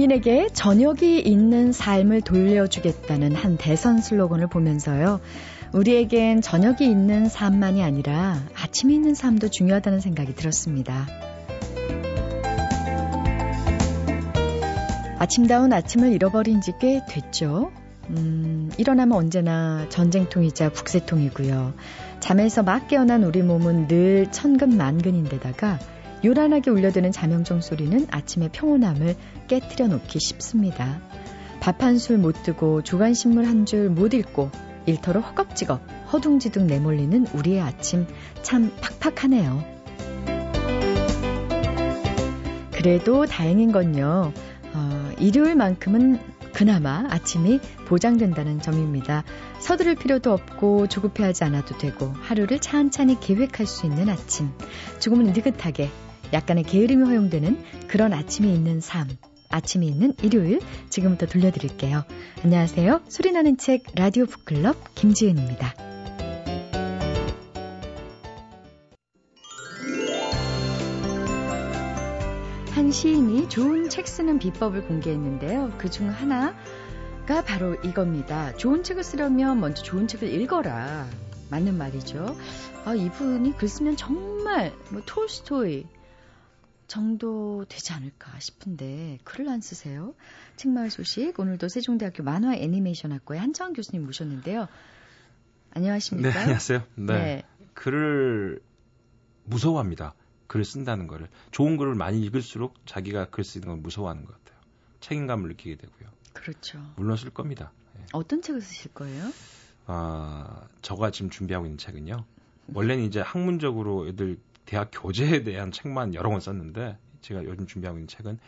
국민에게 저녁이 있는 삶을 돌려주겠다는 한 대선 슬로건을 보면서요. 우리에겐 저녁이 있는 삶만이 아니라 아침이 있는 삶도 중요하다는 생각이 들었습니다. 아침다운 아침을 잃어버린 지 꽤 됐죠. 음, 일어나면 언제나 전쟁통이자 국세통이고요. 잠에서 막 깨어난 우리 몸은 늘 천근만근인데다가 요란하게 울려드는 자명종 소리는 아침의 평온함을 깨뜨려 놓기 쉽습니다. 밥 한 술 못 뜨고 주간신문 한 줄 못 읽고 일터로 허겁지겁 허둥지둥 내몰리는 우리의 아침 참 팍팍하네요. 그래도 다행인 건요. 어, 일요일만큼은 그나마 아침이 보장된다는 점입니다. 서두를 필요도 없고 조급해하지 않아도 되고 하루를 찬찬히 계획할 수 있는 아침. 조금은 느긋하게 약간의 게으름이 허용되는 그런 아침이 있는 삶. 아침이 있는 일요일 지금부터 들려드릴게요. 안녕하세요. 소리나는 책 라디오 북클럽 김지은입니다. 한 시인이 좋은 책 쓰는 비법을 공개했는데요. 그 중 하나가 바로 이겁니다. 좋은 책을 쓰려면 먼저 좋은 책을 읽어라. 맞는 말이죠. 아, 이분이 글 쓰면 정말 뭐 톨스토이, 정도 되지 않을까 싶은데 글을 안 쓰세요. 책마을 소식 오늘도 세종대학교 만화 애니메이션 학과의 한정환 교수님 모셨는데요. 안녕하십니까? 네, 안녕하세요. 네. 네. 글을 무서워합니다. 글을 쓴다는 거를 좋은 글을 많이 읽을수록 자기가 글 쓰는 걸 무서워하는 것 같아요. 책임감을 느끼게 되고요. 그렇죠. 물론 쓸 겁니다. 네. 어떤 책을 쓰실 거예요? 아, 저가 지금 준비하고 있는 책은요. 원래는 이제 학문적으로 애들 대학 교재에 대한 책만 여러 권 썼는데 제가 요즘 준비하고 있는 책은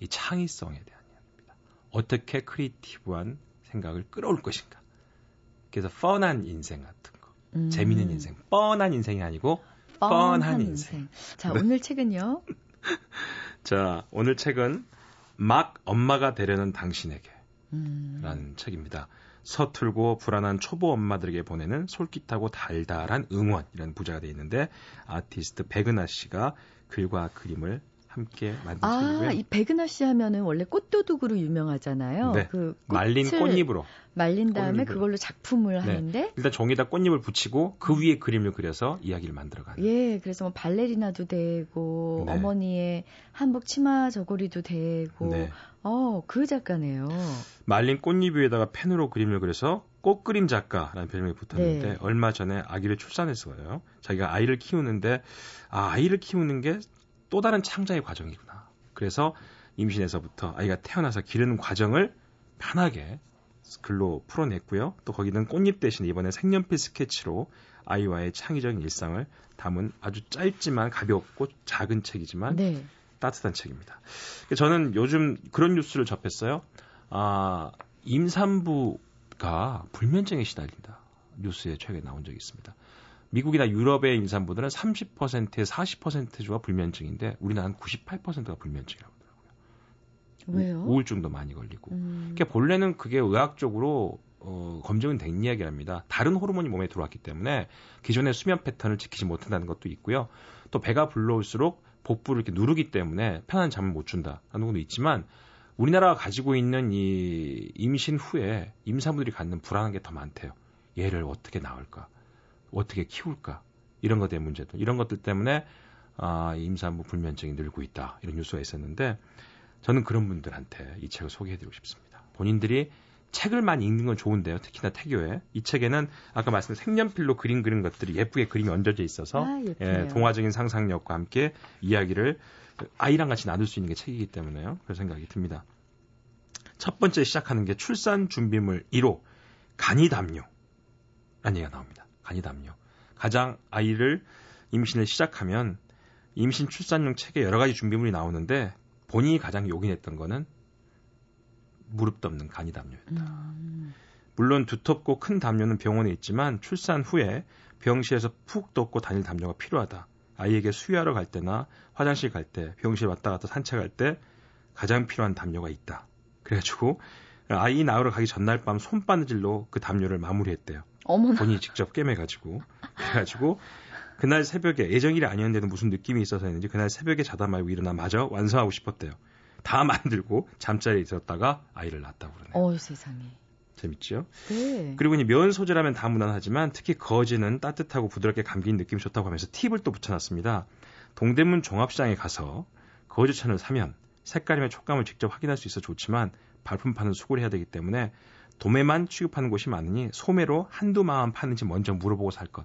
이 창의성에 대한 이야기입니다. 어떻게 creative한 생각을 끌어올 것인가. 그래서 fun한 인생 같은 거. 음. 재미있는 인생. 뻔한 인생이 아니고 fun한, fun한 인생. 인생. 자, 네. 오늘 책은요? 자, 오늘 책은 막 엄마가 되려는 당신에게 음. 라는 책입니다. 서툴고 불안한 초보 엄마들에게 보내는 솔깃하고 달달한 응원이라는 부자가 되어 있는데 아티스트 백은하 씨가 글과 그림을 함께 만든 아, 책이고요. 이 백은하 씨 하면은 원래 꽃도둑으로 유명하잖아요. 네. 그 말린 꽃잎으로 말린 다음에 꽃잎으로. 그걸로 작품을 네. 하는데 일단 종이다 꽃잎을 붙이고 그 위에 그림을 그려서 이야기를 만들어가는. 예, 그래서 뭐 발레리나도 되고 네. 어머니의 한복 치마 저고리도 되고 네. 어, 그 작가네요. 말린 꽃잎 위에다가 펜으로 그림을 그려서 꽃그림 작가라는 별명이 붙었는데 네. 얼마 전에 아기를 출산했어요. 자기가 아이를 키우는데 아, 아이를 키우는 게 또 다른 창자의 과정이구나. 그래서 임신에서부터 아이가 태어나서 기르는 과정을 편하게 글로 풀어냈고요. 또 거기는 꽃잎 대신 이번에 색연필 스케치로 아이와의 창의적인 일상을 담은 아주 짧지만 가볍고 작은 책이지만 네. 따뜻한 책입니다. 저는 요즘 그런 뉴스를 접했어요. 아, 임산부가 불면증에 시달린다. 뉴스에 최근에 나온 적이 있습니다. 미국이나 유럽의 임산부들은 30%에 40%가 불면증인데 우리나라는 98%가 불면증이라고 하더라고요. 왜요? 우울증도 많이 걸리고. 음. 그러니까 본래는 그게 의학적으로 어, 검증은 된 이야기랍니다. 다른 호르몬이 몸에 들어왔기 때문에 기존의 수면 패턴을 지키지 못한다는 것도 있고요. 또 배가 불러올수록 복부를 이렇게 누르기 때문에 편한 잠을 못 준다 하는 것도 있지만 우리나라가 가지고 있는 이 임신 후에 임산부들이 갖는 불안한 게 더 많대요. 얘를 어떻게 낳을까? 어떻게 키울까? 이런 것들의 문제도 이런 것들 때문에 아, 임산부 불면증이 늘고 있다. 이런 뉴스가 있었는데 저는 그런 분들한테 이 책을 소개해드리고 싶습니다. 본인들이 책을 많이 읽는 건 좋은데요. 특히나 태교에. 이 책에는 아까 말씀드린 색연필로 그림 그린 것들이 예쁘게 그림이 얹어져 있어서 아, 예, 동화적인 상상력과 함께 이야기를 아이랑 같이 나눌 수 있는 게 책이기 때문에요. 그런 생각이 듭니다. 첫 번째 시작하는 게 출산 준비물 1호 간이 담요. 라는 얘기가 나옵니다. 간이담요. 가장 아이를 임신을 시작하면 임신 출산용 책에 여러 가지 준비물이 나오는데 본인이 가장 요긴했던 거는 무릎 덮는 간이 담요였다. 음. 물론 두텁고 큰 담요는 병원에 있지만 출산 후에 병실에서 푹 덮고 다닐 담요가 필요하다. 아이에게 수유하러 갈 때나 화장실 갈 때, 병실 왔다 갔다 산책할 때 가장 필요한 담요가 있다. 그래가지고 아이 낳으러 가기 전날 밤 손바느질로 그 담요를 마무리했대요. 어머나. 본인이 직접 꿰매가지고 그래가지고 그날 새벽에 예정일이 아니었는데도 무슨 느낌이 있어서였는지 그날 새벽에 자다 말고 일어나 마저 완성하고 싶었대요. 다 만들고 잠자리에 있었다가 아이를 낳았다고 그러네요. 어, 세상에. 재밌죠? 네. 그리고 이제 면 소재라면 다 무난하지만 특히 거즈는 따뜻하고 부드럽게 감긴 느낌이 좋다고 하면서 팁을 또 붙여놨습니다. 동대문 종합시장에 가서 거즈천을 사면 색깔이며 촉감을 직접 확인할 수 있어 좋지만 발품 파는 수고를 해야 되기 때문에 도매만 취급하는 곳이 많으니 소매로 한두 마음 파는지 먼저 물어보고 살 것.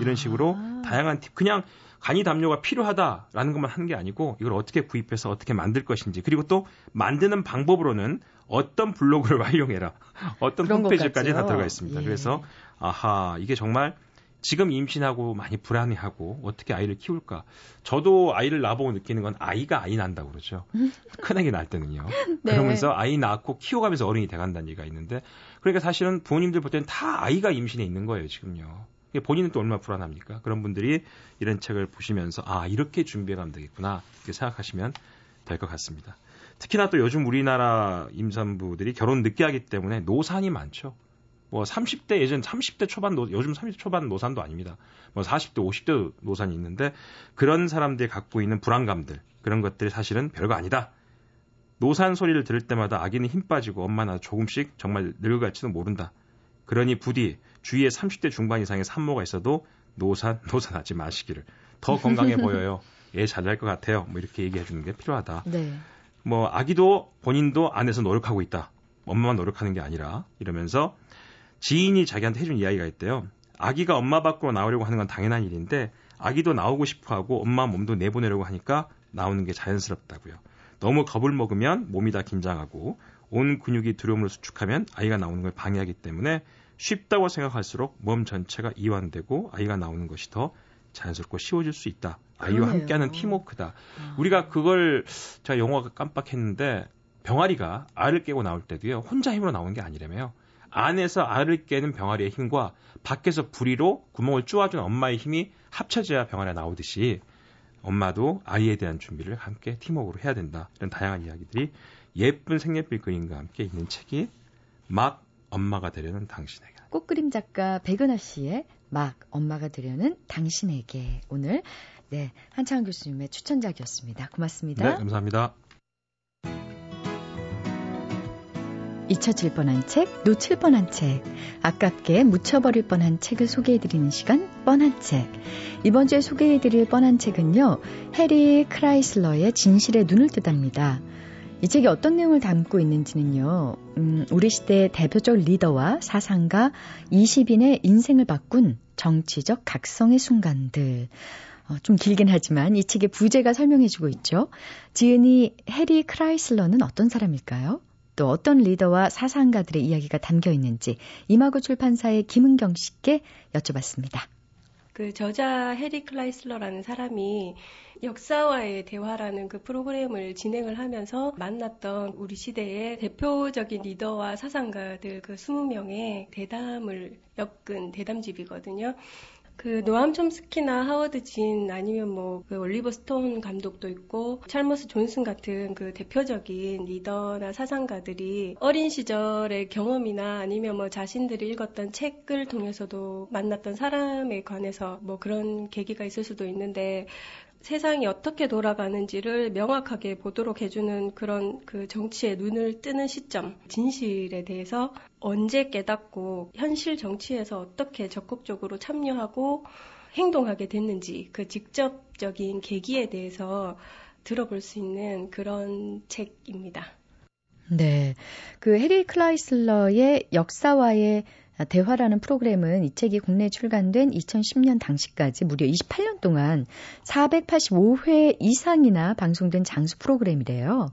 이런 식으로 아. 다양한 팁, 그냥 간이 담요가 필요하다라는 것만 하는 게 아니고 이걸 어떻게 구입해서 어떻게 만들 것인지 그리고 또 만드는 방법으로는 어떤 블로그를 활용해라, 어떤 홈페이지까지 다? 들어가 있습니다. 예. 그래서 아하 이게 정말 지금 임신하고 많이 불안해하고 어떻게 아이를 키울까. 저도 아이를 낳아보고 느끼는 건 아이가 아이 난다고 그러죠. 큰아기 낳을 때는요. 네. 그러면서 아이 낳고 키워가면서 어른이 돼간다는 얘기가 있는데 그러니까 사실은 부모님들 볼 때는 다 아이가 임신해 있는 거예요 지금요. 본인은 또 얼마나 불안합니까? 그런 분들이 이런 책을 보시면서 아 이렇게 준비해가면 되겠구나 이렇게 생각하시면 될 것 같습니다. 특히나 또 요즘 우리나라 임산부들이 결혼 늦게 하기 때문에 노산이 많죠. 뭐 30대 예전 30대 초반 노, 요즘 30대 초반 노산도 아닙니다. 뭐 40대 50대 노산이 있는데 그런 사람들이 갖고 있는 불안감들 그런 것들이 사실은 별거 아니다. 노산 소리를 들을 때마다 아기는 힘 빠지고 엄마나 조금씩 정말 늙어갈지도 모른다. 그러니 부디 주위에 30대 중반 이상의 산모가 있어도 노산 노산하지 마시기를 더 건강해 보여요. 애 잘날 것 같아요. 뭐 이렇게 얘기해 주는 게 필요하다. 네. 뭐 아기도 본인도 안에서 노력하고 있다. 엄마만 노력하는 게 아니라 이러면서 지인이 자기한테 해준 이야기가 있대요. 아기가 엄마 밖으로 나오려고 하는 건 당연한 일인데 아기도 나오고 싶어 하고 엄마 몸도 내보내려고 하니까 나오는 게 자연스럽다고요. 너무 겁을 먹으면 몸이 다 긴장하고 온 근육이 두려움을 수축하면 아이가 나오는 걸 방해하기 때문에 쉽다고 생각할수록 몸 전체가 이완되고 아이가 나오는 것이 더 자연스럽고 쉬워질 수 있다. 아이와 그러네요. 함께하는 팀워크다. 아. 우리가 그걸 제가 영화가 깜빡했는데 병아리가 알을 깨고 나올 때도요 혼자 힘으로 나오는 게 아니라며요. 안에서 알을 깨는 병아리의 힘과 밖에서 부리로 구멍을 쪼아준 엄마의 힘이 합쳐져야 병아리가 나오듯이 엄마도 아이에 대한 준비를 함께 팀워크로 해야 된다. 이런 다양한 이야기들이 예쁜 색연필 그림과 함께 있는 책이 막 엄마가 되려는 당신에게. 꽃그림 작가 백은하 씨의 막 엄마가 되려는 당신에게 오늘 네 한창원 교수님의 추천작이었습니다. 고맙습니다. 네, 감사합니다. 잊혀질 뻔한 책, 놓칠 뻔한 책, 아깝게 묻혀버릴 뻔한 책을 소개해드리는 시간, 뻔한 책. 이번 주에 소개해드릴 뻔한 책은요, 해리 크라이슬러의 진실의 눈을 뜨답니다. 이 책이 어떤 내용을 담고 있는지는요, 음, 우리 시대의 대표적 리더와 사상가 20인의 인생을 바꾼 정치적 각성의 순간들. 어, 좀 길긴 하지만 이 책의 부제가 설명해주고 있죠. 지은이 해리 크라이슬러는 어떤 사람일까요? 또 어떤 리더와 사상가들의 이야기가 담겨 있는지 이마고 출판사의 김은경 씨께 여쭤봤습니다. 그 저자 해리 크라이슬러라는 사람이 역사와의 대화라는 그 프로그램을 진행을 하면서 만났던 우리 시대의 대표적인 리더와 사상가들 그 20명의 대담을 엮은 대담집이거든요. 그 노암 촘스키나 하워드 진 아니면 뭐 그 올리버 스톤 감독도 있고 찰머스 존슨 같은 그 대표적인 리더나 사상가들이 어린 시절의 경험이나 아니면 뭐 자신들이 읽었던 책을 통해서도 만났던 사람에 관해서 뭐 그런 계기가 있을 수도 있는데 세상이 어떻게 돌아가는지를 명확하게 보도록 해주는 그런 그 정치의 눈을 뜨는 시점, 진실에 대해서 언제 깨닫고 현실 정치에서 어떻게 적극적으로 참여하고 행동하게 됐는지 그 직접적인 계기에 대해서 들어볼 수 있는 그런 책입니다. 네. 그 해리 클라이슬러의 역사와의 대화라는 프로그램은 이 책이 국내에 출간된 2010년 당시까지 무려 28년 동안 485회 이상이나 방송된 장수 프로그램이래요.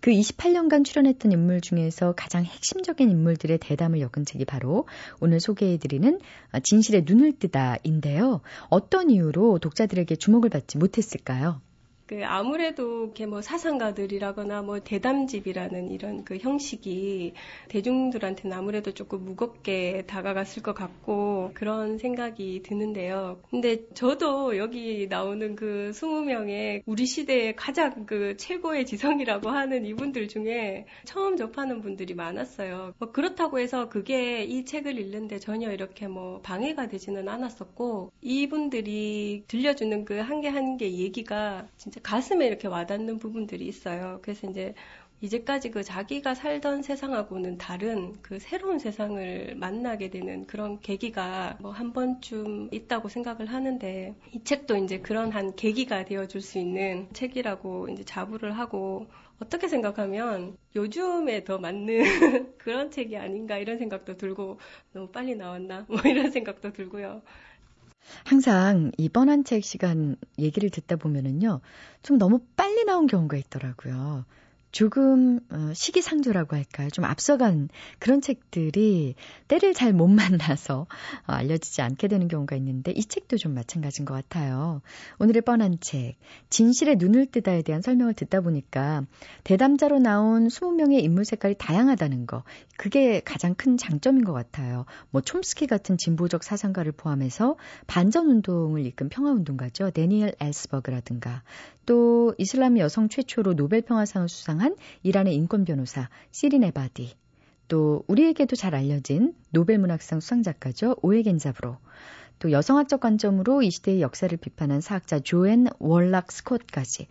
그 28년간 출연했던 인물 중에서 가장 핵심적인 인물들의 대담을 엮은 책이 바로 오늘 소개해드리는 진실의 눈을 뜨다인데요. 어떤 이유로 독자들에게 주목을 받지 못했을까요? 그 아무래도 이렇게 뭐 사상가들이라거나 뭐 대담집이라는 이런 그 형식이 대중들한테는 아무래도 조금 무겁게 다가갔을 것 같고 그런 생각이 드는데요. 근데 저도 여기 나오는 그 20명의 우리 시대의 가장 그 최고의 지성이라고 하는 이분들 중에 처음 접하는 분들이 많았어요. 뭐 그렇다고 해서 그게 이 책을 읽는데 전혀 이렇게 뭐 방해가 되지는 않았었고 이분들이 들려주는 그 한 개 한 개 얘기가 진짜 가슴에 이렇게 와닿는 부분들이 있어요. 그래서 이제 이제까지 그 자기가 살던 세상하고는 다른 그 새로운 세상을 만나게 되는 그런 계기가 뭐 한 번쯤 있다고 생각을 하는데 이 책도 이제 그런 한 계기가 되어줄 수 있는 책이라고 이제 자부를 하고 어떻게 생각하면 요즘에 더 맞는 그런 책이 아닌가 이런 생각도 들고 너무 빨리 나왔나 뭐 이런 생각도 들고요. 항상 이 뻔한 책 시간 얘기를 듣다 보면은요, 좀 너무 빨리 나온 경우가 있더라고요. 조금 어, 시기상조라고 할까요? 좀 앞서간 그런 책들이 때를 잘 못 만나서 어, 알려지지 않게 되는 경우가 있는데 이 책도 좀 마찬가지인 것 같아요. 오늘의 뻔한 책 진실의 눈을 뜨다에 대한 설명을 듣다 보니까 대담자로 나온 20명의 인물 색깔이 다양하다는 거 그게 가장 큰 장점인 것 같아요. 뭐 촘스키 같은 진보적 사상가를 포함해서 반전 운동을 이끈 평화 운동가죠. 데니엘 엘스버그라든가 또 이슬람 여성 최초로 노벨 평화상을 수상 한 이란의 인권 변호사 시린 에바디 또 우리에게도 잘 알려진 노벨 문학상 수상작가죠. 오에 겐자부로 또 여성학적 관점으로 이 시대의 역사를 비판한 사학자 조앤 월락 스콧까지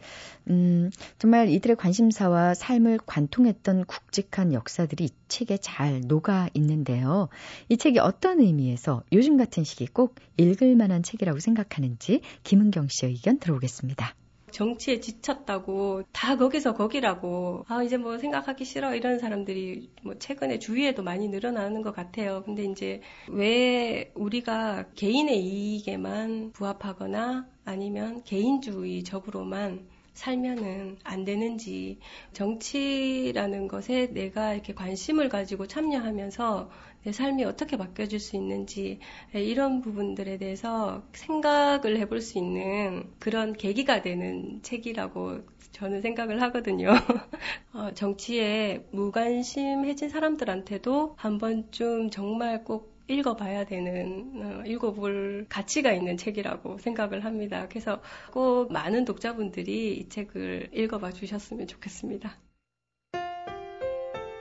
음, 정말 이들의 관심사와 삶을 관통했던 굵직한 역사들이 이 책에 잘 녹아 있는데요. 이 책이 어떤 의미에서 요즘 같은 시기 꼭 읽을 만한 책이라고 생각하는지 김은경 씨의 의견 들어보겠습니다. 정치에 지쳤다고 다 거기서 거기라고 아 이제 뭐 생각하기 싫어 이런 사람들이 뭐 최근에 주위에도 많이 늘어나는 것 같아요. 근데 이제 왜 우리가 개인의 이익에만 부합하거나 아니면 개인주의적으로만 살면은 안 되는지 정치라는 것에 내가 이렇게 관심을 가지고 참여하면서 내 삶이 어떻게 바뀌어질 수 있는지 이런 부분들에 대해서 생각을 해볼 수 있는 그런 계기가 되는 책이라고 저는 생각을 하거든요. 어, 정치에 무관심해진 사람들한테도 한 번쯤 정말 꼭 읽어봐야 되는, 어, 읽어볼 가치가 있는 책이라고 생각을 합니다. 그래서 꼭 많은 독자분들이 이 책을 읽어봐 주셨으면 좋겠습니다.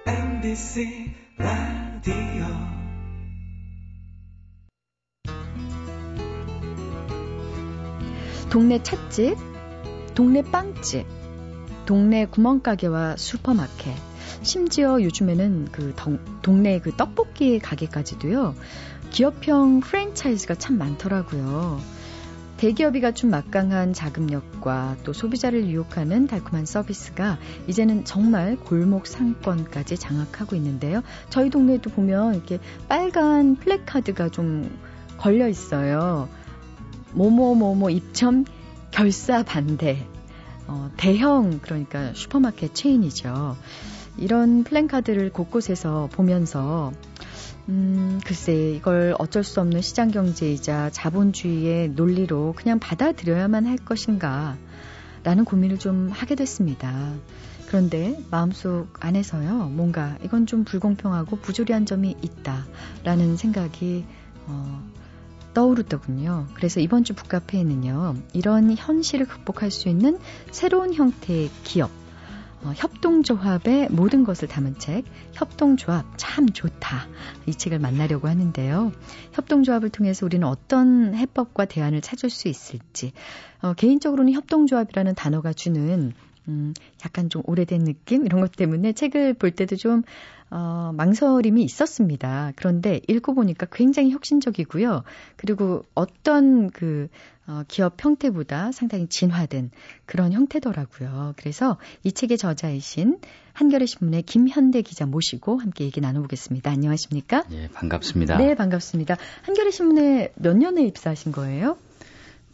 MBC 동네 찻집, 동네 빵집, 동네 구멍가게와 슈퍼마켓, 심지어 요즘에는 그 동, 동네 그 떡볶이 가게까지도요, 기업형 프랜차이즈가 참 많더라고요. 대기업이 갖춘 막강한 자금력과 또 소비자를 유혹하는 달콤한 서비스가 이제는 정말 골목 상권까지 장악하고 있는데요. 저희 동네도 보면 이렇게 빨간 플래카드가 좀 걸려 있어요. 모모모모 입점 결사 반대. 어, 대형 그러니까 슈퍼마켓 체인이죠. 이런 플랜카드를 곳곳에서 보면서 음, 글쎄, 이걸 어쩔 수 없는 시장 경제이자 자본주의의 논리로 그냥 받아들여야만 할 것인가, 라는 고민을 좀 하게 됐습니다. 그런데 마음속 안에서요, 뭔가 이건 좀 불공평하고 부조리한 점이 있다, 라는 생각이, 어, 떠오르더군요. 그래서 이번 주 북카페에는요, 이런 현실을 극복할 수 있는 새로운 형태의 기업, 어, 협동조합의 모든 것을 담은 책, 협동조합 참 좋다. 이 책을 만나려고 하는데요. 협동조합을 통해서 우리는 어떤 해법과 대안을 찾을 수 있을지, 어, 개인적으로는 협동조합이라는 단어가 주는 음, 약간 좀 오래된 느낌 이런 것 때문에 책을 볼 때도 좀 어, 망설임이 있었습니다. 그런데 읽고 보니까 굉장히 혁신적이고요. 그리고 어떤 그 어, 기업 형태보다 상당히 진화된 그런 형태더라고요. 그래서 이 책의 저자이신 한겨레 신문의 김현대 기자 모시고 함께 얘기 나눠보겠습니다. 안녕하십니까? 네, 반갑습니다. 네, 반갑습니다. 한겨레 신문에 몇 년에 입사하신 거예요?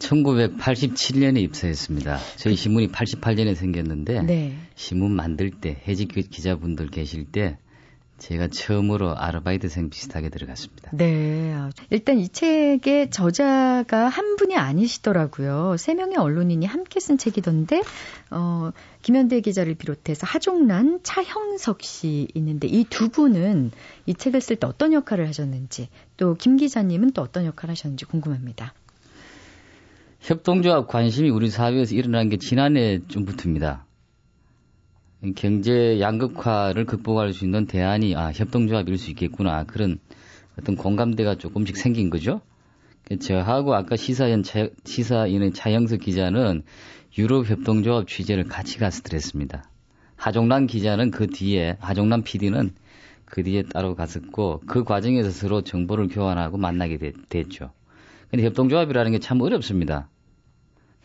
1987년에 입사했습니다. 저희 신문이 88년에 생겼는데 네. 신문 만들 때 해직 기자분들 계실 때 제가 처음으로 아르바이트생 비슷하게 들어갔습니다. 네. 일단 이 책의 저자가 한 분이 아니시더라고요. 세 명의 언론인이 함께 쓴 책이던데, 어, 김현대 기자를 비롯해서 하종란, 차형석 씨 있는데 이 두 분은 이 책을 쓸 때 어떤 역할을 하셨는지, 또 김 기자님은 또 어떤 역할을 하셨는지 궁금합니다. 협동조합 관심이 우리 사회에서 일어난 게 지난해 쯤부터입니다. 경제 양극화를 극복할 수 있는 대안이 아 협동조합일 수 있겠구나 그런 어떤 공감대가 조금씩 생긴 거죠. 저하고 아까 시사연 차, 시사인의 차영석 기자는 유럽 협동조합 취재를 같이 가서 드렸습니다. 하종란 기자는 그 뒤에 하종란 PD는 그 뒤에 따로 갔었고 그 과정에서 서로 정보를 교환하고 만나게 됐, 됐죠. 근데 협동조합이라는 게 참 어렵습니다.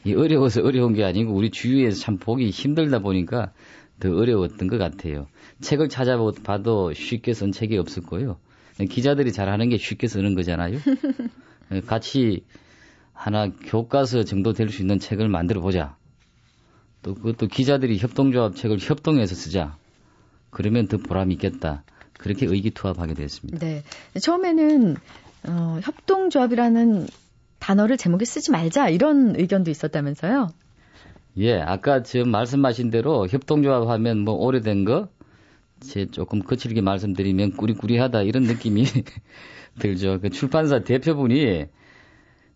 이 어려워서 어려운 게 아니고 우리 주위에서 참 보기 힘들다 보니까 더 어려웠던 것 같아요. 책을 찾아봐도 쉽게 쓴 책이 없었고요. 기자들이 잘하는 게 쉽게 쓰는 거잖아요. 같이 하나 교과서 정도 될 수 있는 책을 만들어 보자. 또 그것도 기자들이 협동조합 책을 협동해서 쓰자. 그러면 더 보람 있겠다. 그렇게 의기투합하게 됐습니다. 네. 처음에는 어, 협동조합이라는 단어를 제목에 쓰지 말자 이런 의견도 있었다면서요? 예, 아까 지금 말씀하신 대로 협동조합 하면 뭐 오래된 거, 제 조금 거칠게 말씀드리면 꾸리꾸리하다 이런 느낌이 들죠. 그 출판사 대표분이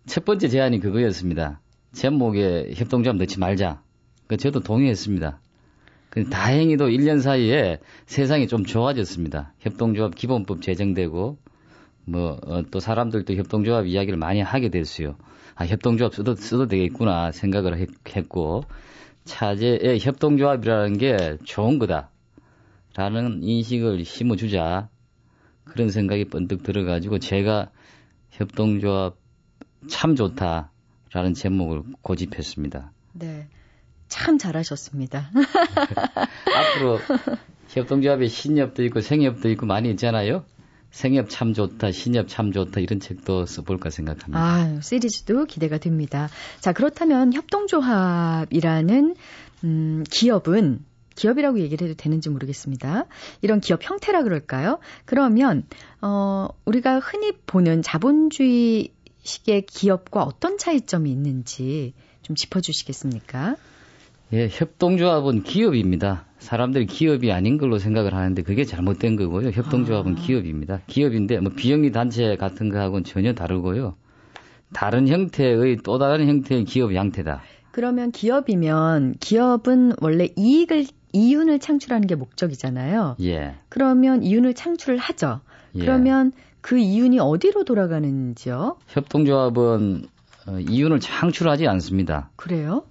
첫 번째 제안이 그거였습니다. 제목에 협동조합 넣지 말자. 그 저도 동의했습니다. 그 다행히도 1년 사이에 세상이 좀 좋아졌습니다. 협동조합 기본법 제정되고 뭐또 어, 사람들도 협동조합 이야기를 많이 하게 됐어요. 아 협동조합 써도 써도 되겠구나 생각을 했 고 차제에 협동조합이라는 게 좋은 거다 라는 인식을 심어주자 그런 생각이 번뜩 들어가지고 제가 협동조합 참 좋다 라는 제목을 고집했습니다. 네. 참 잘하셨습니다. 앞으로 협동조합에 신협도 있고 생협도 있고 많이 있잖아요. 생협 참 좋다, 신협 참 좋다 이런 책도 써볼까 생각합니다. 아, 시리즈도 기대가 됩니다. 자, 그렇다면 협동조합이라는 음, 기업은 기업이라고 얘기를 해도 되는지 모르겠습니다. 이런 기업 형태라 그럴까요? 그러면 어, 우리가 흔히 보는 자본주의식의 기업과 어떤 차이점이 있는지 좀 짚어주시겠습니까? 예, 협동조합은 기업입니다. 사람들이 기업이 아닌 걸로 생각을 하는데 그게 잘못된 거고요. 협동조합은 아. 기업입니다. 기업인데 뭐 비영리 단체 같은 거하고는 전혀 다르고요. 다른 형태의 또 다른 형태의 기업 양태다. 그러면 기업이면 기업은 원래 이익을 이윤을 창출하는 게 목적이잖아요. 예. 그러면 이윤을 창출을 하죠. 예. 그러면 그 이윤이 어디로 돌아가는지요? 협동조합은 어, 이윤을 창출하지 않습니다. 그래요?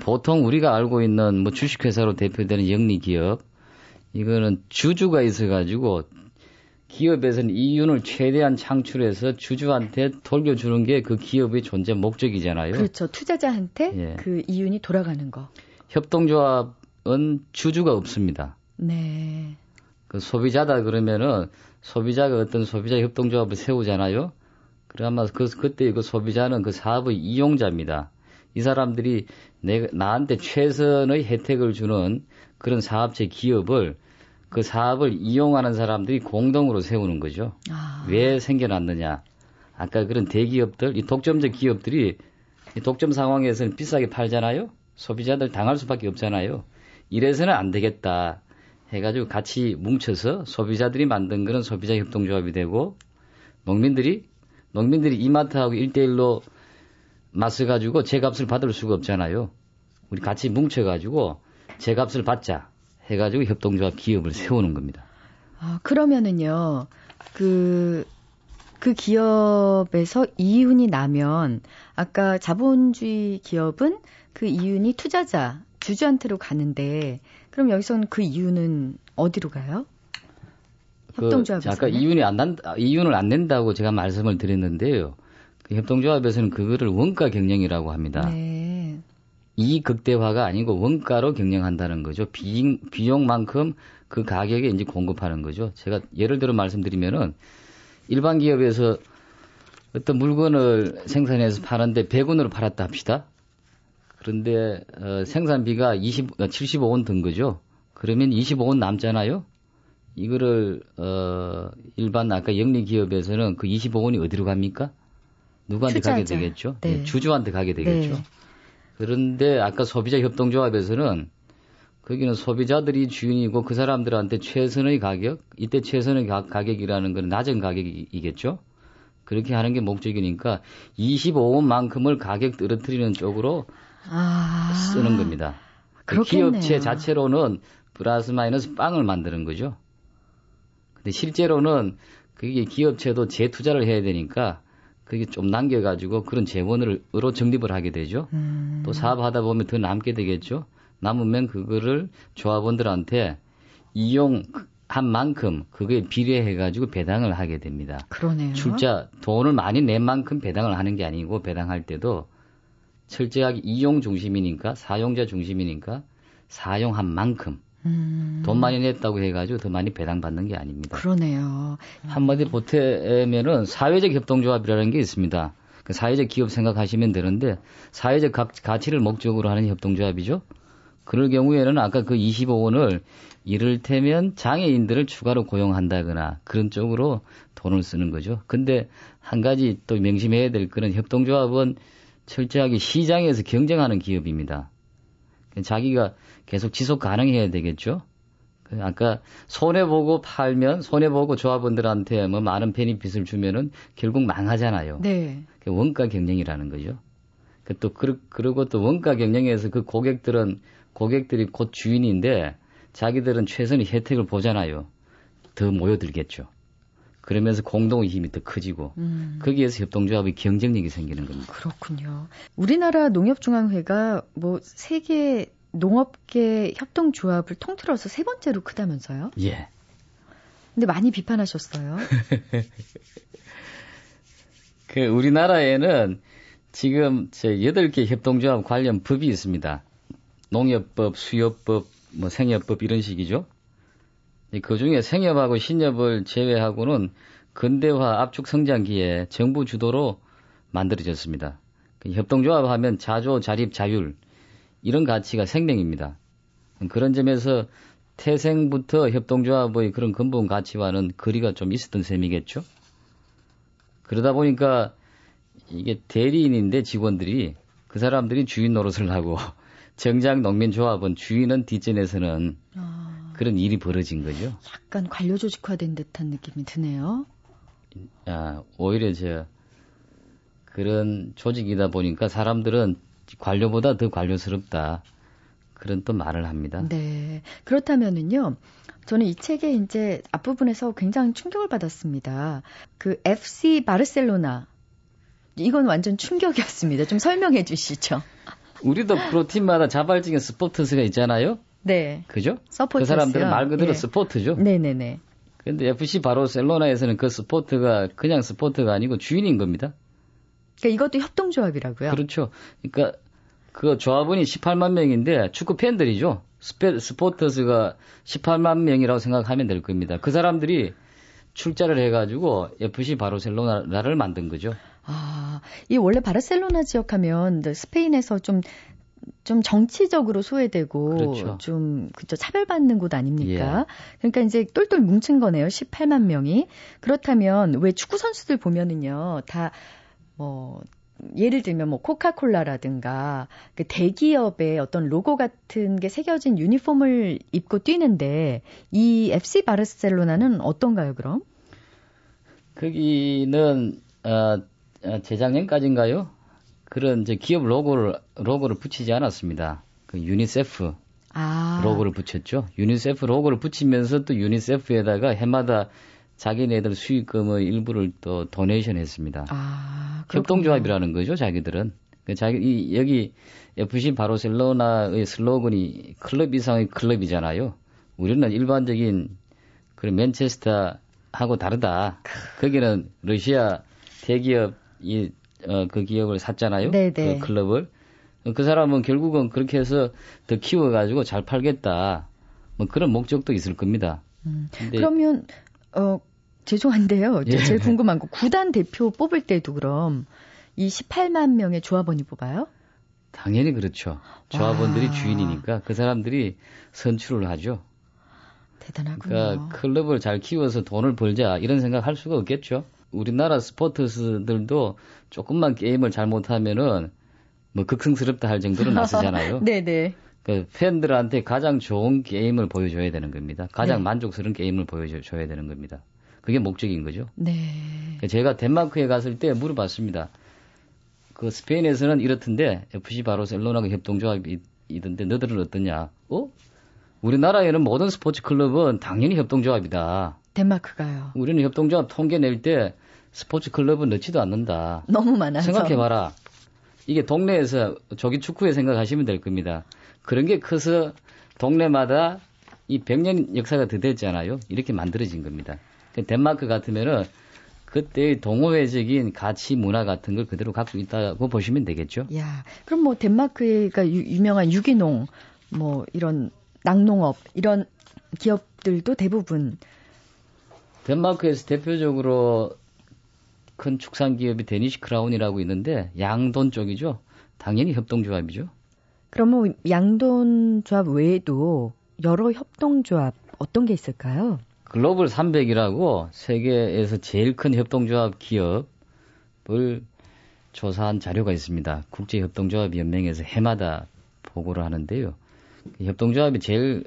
보통 우리가 알고 있는 뭐 주식회사로 대표되는 영리 기업 이거는 주주가 있어가지고 기업에서는 이윤을 최대한 창출해서 주주한테 돌려주는 게 그 기업의 존재 목적이잖아요. 그렇죠. 투자자한테 예. 그 이윤이 돌아가는 거. 협동조합은 주주가 없습니다. 네. 그 소비자다 그러면은 소비자가 어떤 소비자 협동조합을 세우잖아요. 그러면 그 그때 그 소비자는 그 사업의 이용자입니다. 이 사람들이 내, 나한테 최선의 혜택을 주는 그런 사업체 기업을 그 사업을 이용하는 사람들이 공동으로 세우는 거죠. 아. 왜 생겨났느냐. 아까 그런 대기업들, 이 독점적 기업들이 이 독점 상황에서는 비싸게 팔잖아요. 소비자들 당할 수밖에 없잖아요. 이래서는 안 되겠다. 해가지고 같이 뭉쳐서 소비자들이 만든 그런 소비자 협동조합이 되고 농민들이 농민들이 이마트하고 일대일로 맞서 가지고 제 값을 받을 수가 없잖아요. 우리 같이 뭉쳐 가지고 제 값을 받자 해 가지고 협동조합 기업을 세우는 겁니다. 아, 그러면은요. 그, 그 기업에서 이윤이 나면 아까 자본주의 기업은 그 이윤이 투자자, 주주한테로 가는데 그럼 여기서는 그 이윤은 어디로 가요? 협동조합에서. 그 아까 이윤이 안 난, 이윤을 안 낸다고 제가 말씀을 드렸는데요. 그 협동조합에서는 그거를 원가 경영이라고 합니다. 네. 이 극대화가 아니고 원가로 경영한다는 거죠. 비용, 비용만큼 그 가격에 이제 공급하는 거죠. 제가 예를 들어 말씀드리면은 일반 기업에서 어떤 물건을 생산해서 파는데 100원으로 팔았다 합시다. 그런데 어, 생산비가 20, 75원 든 거죠. 그러면 25원 남잖아요. 이거를 어, 일반 아까 영리 기업에서는 그 25원이 어디로 갑니까? 누구한테 투자자. 가게 되겠죠? 네. 네. 주주한테 가게 되겠죠. 네. 그런데 아까 소비자 협동조합에서는 거기는 소비자들이 주인이고 그 사람들한테 최선의 가격, 이때 최선의 가, 격이라는 건 낮은 가격이겠죠? 그렇게 하는 게 목적이니까 25원만큼을 가격 떨어뜨리는 쪽으로 아, 쓰는 겁니다. 그 기업체 자체로는 플러스 마이너스 빵을 만드는 거죠. 근데 실제로는 그게 기업체도 재투자를 해야 되니까 그게 좀 남겨가지고 그런 재원으로 적립을 하게 되죠. 음. 또 사업하다 보면 더 남게 되겠죠. 남으면 그거를 조합원들한테 이용한 만큼 그거에 비례해가지고 배당을 하게 됩니다. 그러네요. 출자 돈을 많이 낸 만큼 배당을 하는 게 아니고 배당할 때도 철저하게 이용 중심이니까 사용자 중심이니까 사용한 만큼 음. 돈 많이 냈다고 해가지고 더 많이 배당받는 게 아닙니다. 그러네요. 한마디 보태면은 사회적 협동조합이라는 게 있습니다. 그 사회적 기업 생각하시면 되는데 사회적 가, 가치를 목적으로 하는 협동조합이죠. 그럴 경우에는 아까 그 25원을 이를테면 장애인들을 추가로 고용한다거나 그런 쪽으로 돈을 쓰는 거죠. 근데 한 가지 또 명심해야 될 거는 협동조합은 철저하게 시장에서 경쟁하는 기업입니다. 자기가 계속 지속 가능해야 되겠죠. 그 아까 손해보고 팔면, 손해보고 조합원들한테 뭐 많은 베니핏을 주면은 결국 망하잖아요. 네. 그 원가 경쟁이라는 거죠. 그 또, 그리고 또 원가 경쟁에서 그 고객들은, 고객들이 곧 주인인데 자기들은 최선의 혜택을 보잖아요. 더 모여들겠죠. 그러면서 공동의 힘이 더 커지고 음. 거기에서 협동조합의 경쟁력이 생기는 겁니다. 그렇군요. 우리나라 농협중앙회가 뭐 세계 농업계 협동조합을 통틀어서 세 번째로 크다면서요? 예. 근데 많이 비판하셨어요. 그 우리나라에는 지금 저 8개 협동조합 관련 법이 있습니다. 농협법, 수협법, 뭐 생협법 이런 식이죠. 그 중에 생협하고 신협을 제외하고는 근대화 압축 성장기에 정부 주도로 만들어졌습니다. 그 협동조합 하면 자조, 자립, 자율 이런 가치가 생명입니다. 그런 점에서 태생부터 협동조합의 그런 근본 가치와는 거리가 좀 있었던 셈이겠죠. 그러다 보니까 이게 대리인인데 직원들이 그 사람들이 주인 노릇을 하고 정작 농민조합은 주인은 뒷전에서는 아, 그런 일이 벌어진 거죠. 약간 관료 조직화된 듯한 느낌이 드네요. 아, 오히려 저 그런 조직이다 보니까 사람들은 관료보다 더 관료스럽다. 그런 또 말을 합니다. 네. 그렇다면은요. 저는 이 책의 이제 앞부분에서 굉장히 충격을 받았습니다. 그 FC 바르셀로나. 이건 완전 충격이었습니다. 좀 설명해 주시죠. 우리도 프로팀마다 자발적인 스포츠가 있잖아요. 네. 그죠? 서포터스요. 그 사람들은 말 그대로 예. 스포츠죠. 네네네. 근데 FC 바르셀로나에서는 그 스포츠가 그냥 스포츠가 아니고 주인인 겁니다. 그러니까 이것도 협동조합이라고요. 그렇죠. 그러니까 그 조합원이 18만 명인데 축구 팬들이죠. 스페, 스포터스가 18만 명이라고 생각하면 될 겁니다. 그 사람들이 출자를 해가지고 FC 바르셀로나를 만든 거죠. 아, 이 원래 바르셀로나 지역하면 스페인에서 좀, 좀 정치적으로 소외되고 그렇죠. 좀 그죠 차별받는 곳 아닙니까? 예. 그러니까 이제 똘똘 뭉친 거네요. 18만 명이. 그렇다면 왜 축구 선수들 보면은요. 다뭐 예를 들면 뭐 코카콜라라든가 그 대기업의 어떤 로고 같은 게 새겨진 유니폼을 입고 뛰는데 이 FC 바르셀로나는 어떤가요, 그럼? 거기는 어, 어, 재작년까지인가요? 그런 이제 기업 로고를 로고를 붙이지 않았습니다. 그 유니세프 아. 로고를 붙였죠. 유니세프 로고를 붙이면서 또 유니세프에다가 해마다 자기네들 수익금의 일부를 또 donation 했습니다. 아. 협동조합이라는 거죠, 자기들은. 그 자기, 이, 여기 FC 바르셀로나의 슬로건이 클럽 이상의 클럽이잖아요. 우리는 일반적인 그런 맨체스터하고 다르다. 거기는 러시아 대기업 이 어, 그 기업을 샀잖아요. 네네. 그 클럽을. 그 사람은 결국은 그렇게 해서 더 키워가지고 잘 팔겠다. 뭐 그런 목적도 있을 겁니다. 음, 그러면 어 죄송한데요. 저 예. 제일 궁금한 거 구단 대표 뽑을 때도 그럼 이 18만 명의 조합원이 뽑아요? 당연히 그렇죠. 조합원들이 와. 주인이니까 그 사람들이 선출을 하죠. 대단하군요. 그러니까 클럽을 잘 키워서 돈을 벌자 이런 생각 할 수가 없겠죠. 우리나라 스포츠들도 조금만 게임을 잘못하면은 뭐 극성스럽다 할 정도로 나서잖아요. 네네. 그 팬들한테 가장 좋은 게임을 보여줘야 되는 겁니다. 가장 네. 만족스러운 게임을 보여줘야 되는 겁니다. 그게 목적인 거죠. 네. 제가 덴마크에 갔을 때 물어봤습니다. 그 스페인에서는 이렇던데 FC 바르셀로나가 협동조합이 있던데 너들은 어떠냐? 어? 우리나라에는 모든 스포츠 클럽은 당연히 협동조합이다. 덴마크가요. 우리는 협동조합 통계 낼 때 스포츠 클럽은 넣지도 않는다. 너무 많아서. 생각해봐라. 이게 동네에서 저기 축구에 생각하시면 될 겁니다. 그런 게 커서 동네마다 이 100년 역사가 더 됐잖아요. 이렇게 만들어진 겁니다. 덴마크 같으면은 그때의 동호회적인 가치 문화 같은 걸 그대로 갖고 있다고 보시면 되겠죠. 야, 그럼 뭐 덴마크가 유, 명한 유기농, 뭐 이런 낙농업 이런 기업들도 대부분 덴마크에서 대표적으로 큰 축산 기업이 데니시 크라운이라고 있는데 양돈 쪽이죠. 당연히 협동조합이죠. 그러면 양돈 조합 외에도 여러 협동조합 어떤 게 있을까요? 글로벌 300이라고 세계에서 제일 큰 협동조합 기업을 조사한 자료가 있습니다. 국제협동조합연맹에서 해마다 보고를 하는데요. 협동조합이 제일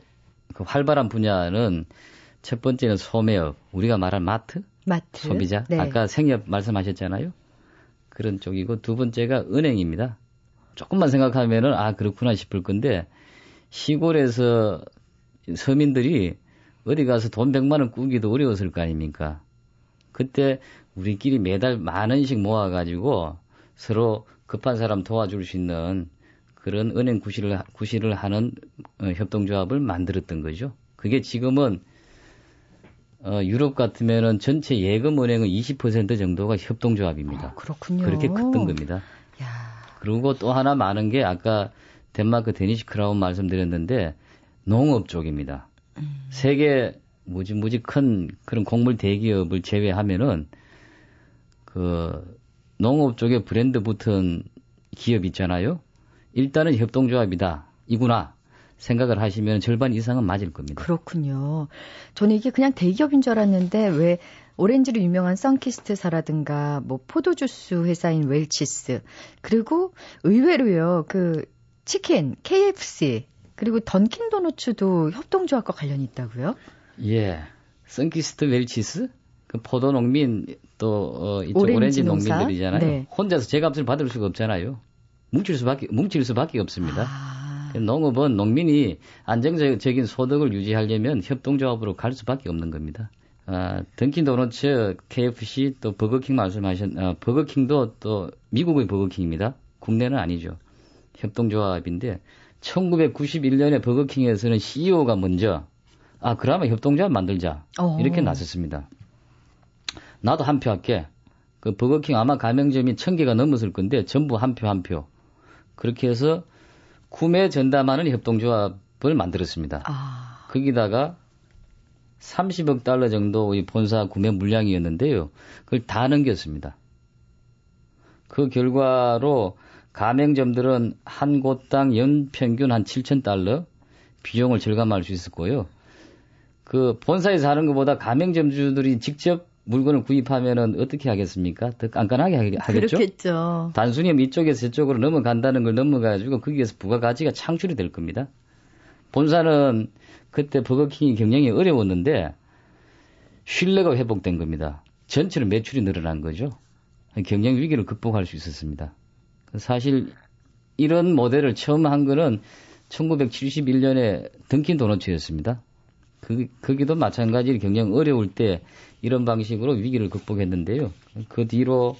그 활발한 분야는 첫 번째는 소매업, 우리가 말한 마트, 마트, 소비자. 네. 아까 생협 말씀하셨잖아요. 그런 쪽이고 두 번째가 은행입니다. 조금만 생각하면은 아 그렇구나 싶을 건데 시골에서 서민들이 어디 가서 돈 100만 원 꾸기도 어려웠을 거 아닙니까? 그때 우리끼리 매달 만 원씩 모아가지고 서로 급한 사람 도와줄 수 있는 그런 은행 구실을, 구실을 하는 어, 협동조합을 만들었던 거죠. 그게 지금은 어, 유럽 같으면은 전체 예금 은행의 20% 정도가 협동조합입니다. 아, 그렇군요. 그렇게 컸던 겁니다. 야. 그리고 또 하나 많은 게 아까 덴마크 데니시 크라운 말씀드렸는데 농업 쪽입니다. 음. 세계 무지무지 큰 그런 곡물 대기업을 제외하면은 그 농업 쪽에 브랜드 붙은 기업 있잖아요. 일단은 협동조합이다. 이구나. 생각을 하시면 절반 이상은 맞을 겁니다. 그렇군요. 저는 이게 그냥 대기업인 줄 알았는데 왜 오렌지로 유명한 선키스트사라든가 뭐 포도주스 회사인 웰치스 그리고 의외로요 그 치킨 KFC 그리고 던킨 도너츠도 협동조합과 관련이 있다고요? 예, 선키스트 웰치스 그 포도 농민 또 어, 이쪽 오렌지, 오렌지? 농민들이잖아요. 네. 혼자서 제값을 받을 수가 없잖아요. 뭉칠 수밖에 뭉칠 수밖에 없습니다. 아, 농업은 농민이 안정적인 소득을 유지하려면 협동조합으로 갈 수밖에 없는 겁니다. 아, 던킨 도너츠, KFC 또 버거킹 말씀하신 아, 버거킹도 또 미국의 버거킹입니다. 국내는 아니죠. 협동조합인데 1991년에 버거킹에서는 CEO가 먼저 아 그러면 협동조합 만들자 어. 이렇게 나섰습니다. 나도 한 표 할게. 그 버거킹 아마 가맹점이 천 개가 넘었을 건데 전부 한 표 한 표. 그렇게 해서 구매 전담하는 협동조합을 만들었습니다. 아, 거기다가 30억 달러 정도 의 본사 구매 물량이었는데요. 그걸 다 넘겼습니다. 그 결과로 가맹점들은 한 곳당 연 평균 한 7천 달러 비용을 절감할 수 있었고요. 그 본사에서 하는 것보다 가맹점주들이 직접 물건을 구입하면은 어떻게 하겠습니까? 더 깐깐하게 하겠죠? 그렇겠죠. 단순히 이쪽에서 저쪽으로 넘어간다는 걸 넘어가지고 거기에서 부가가치가 창출이 될 겁니다. 본사는 그때 버거킹이 경영이 어려웠는데 신뢰가 회복된 겁니다. 전체로 매출이 늘어난 거죠. 경영 위기를 극복할 수 있었습니다. 사실 이런 모델을 처음 한 거는 1971년에 던킨 도너츠였습니다. 그, 거기도 마찬가지로 경영 어려울 때 이런 방식으로 위기를 극복했는데요. 그 뒤로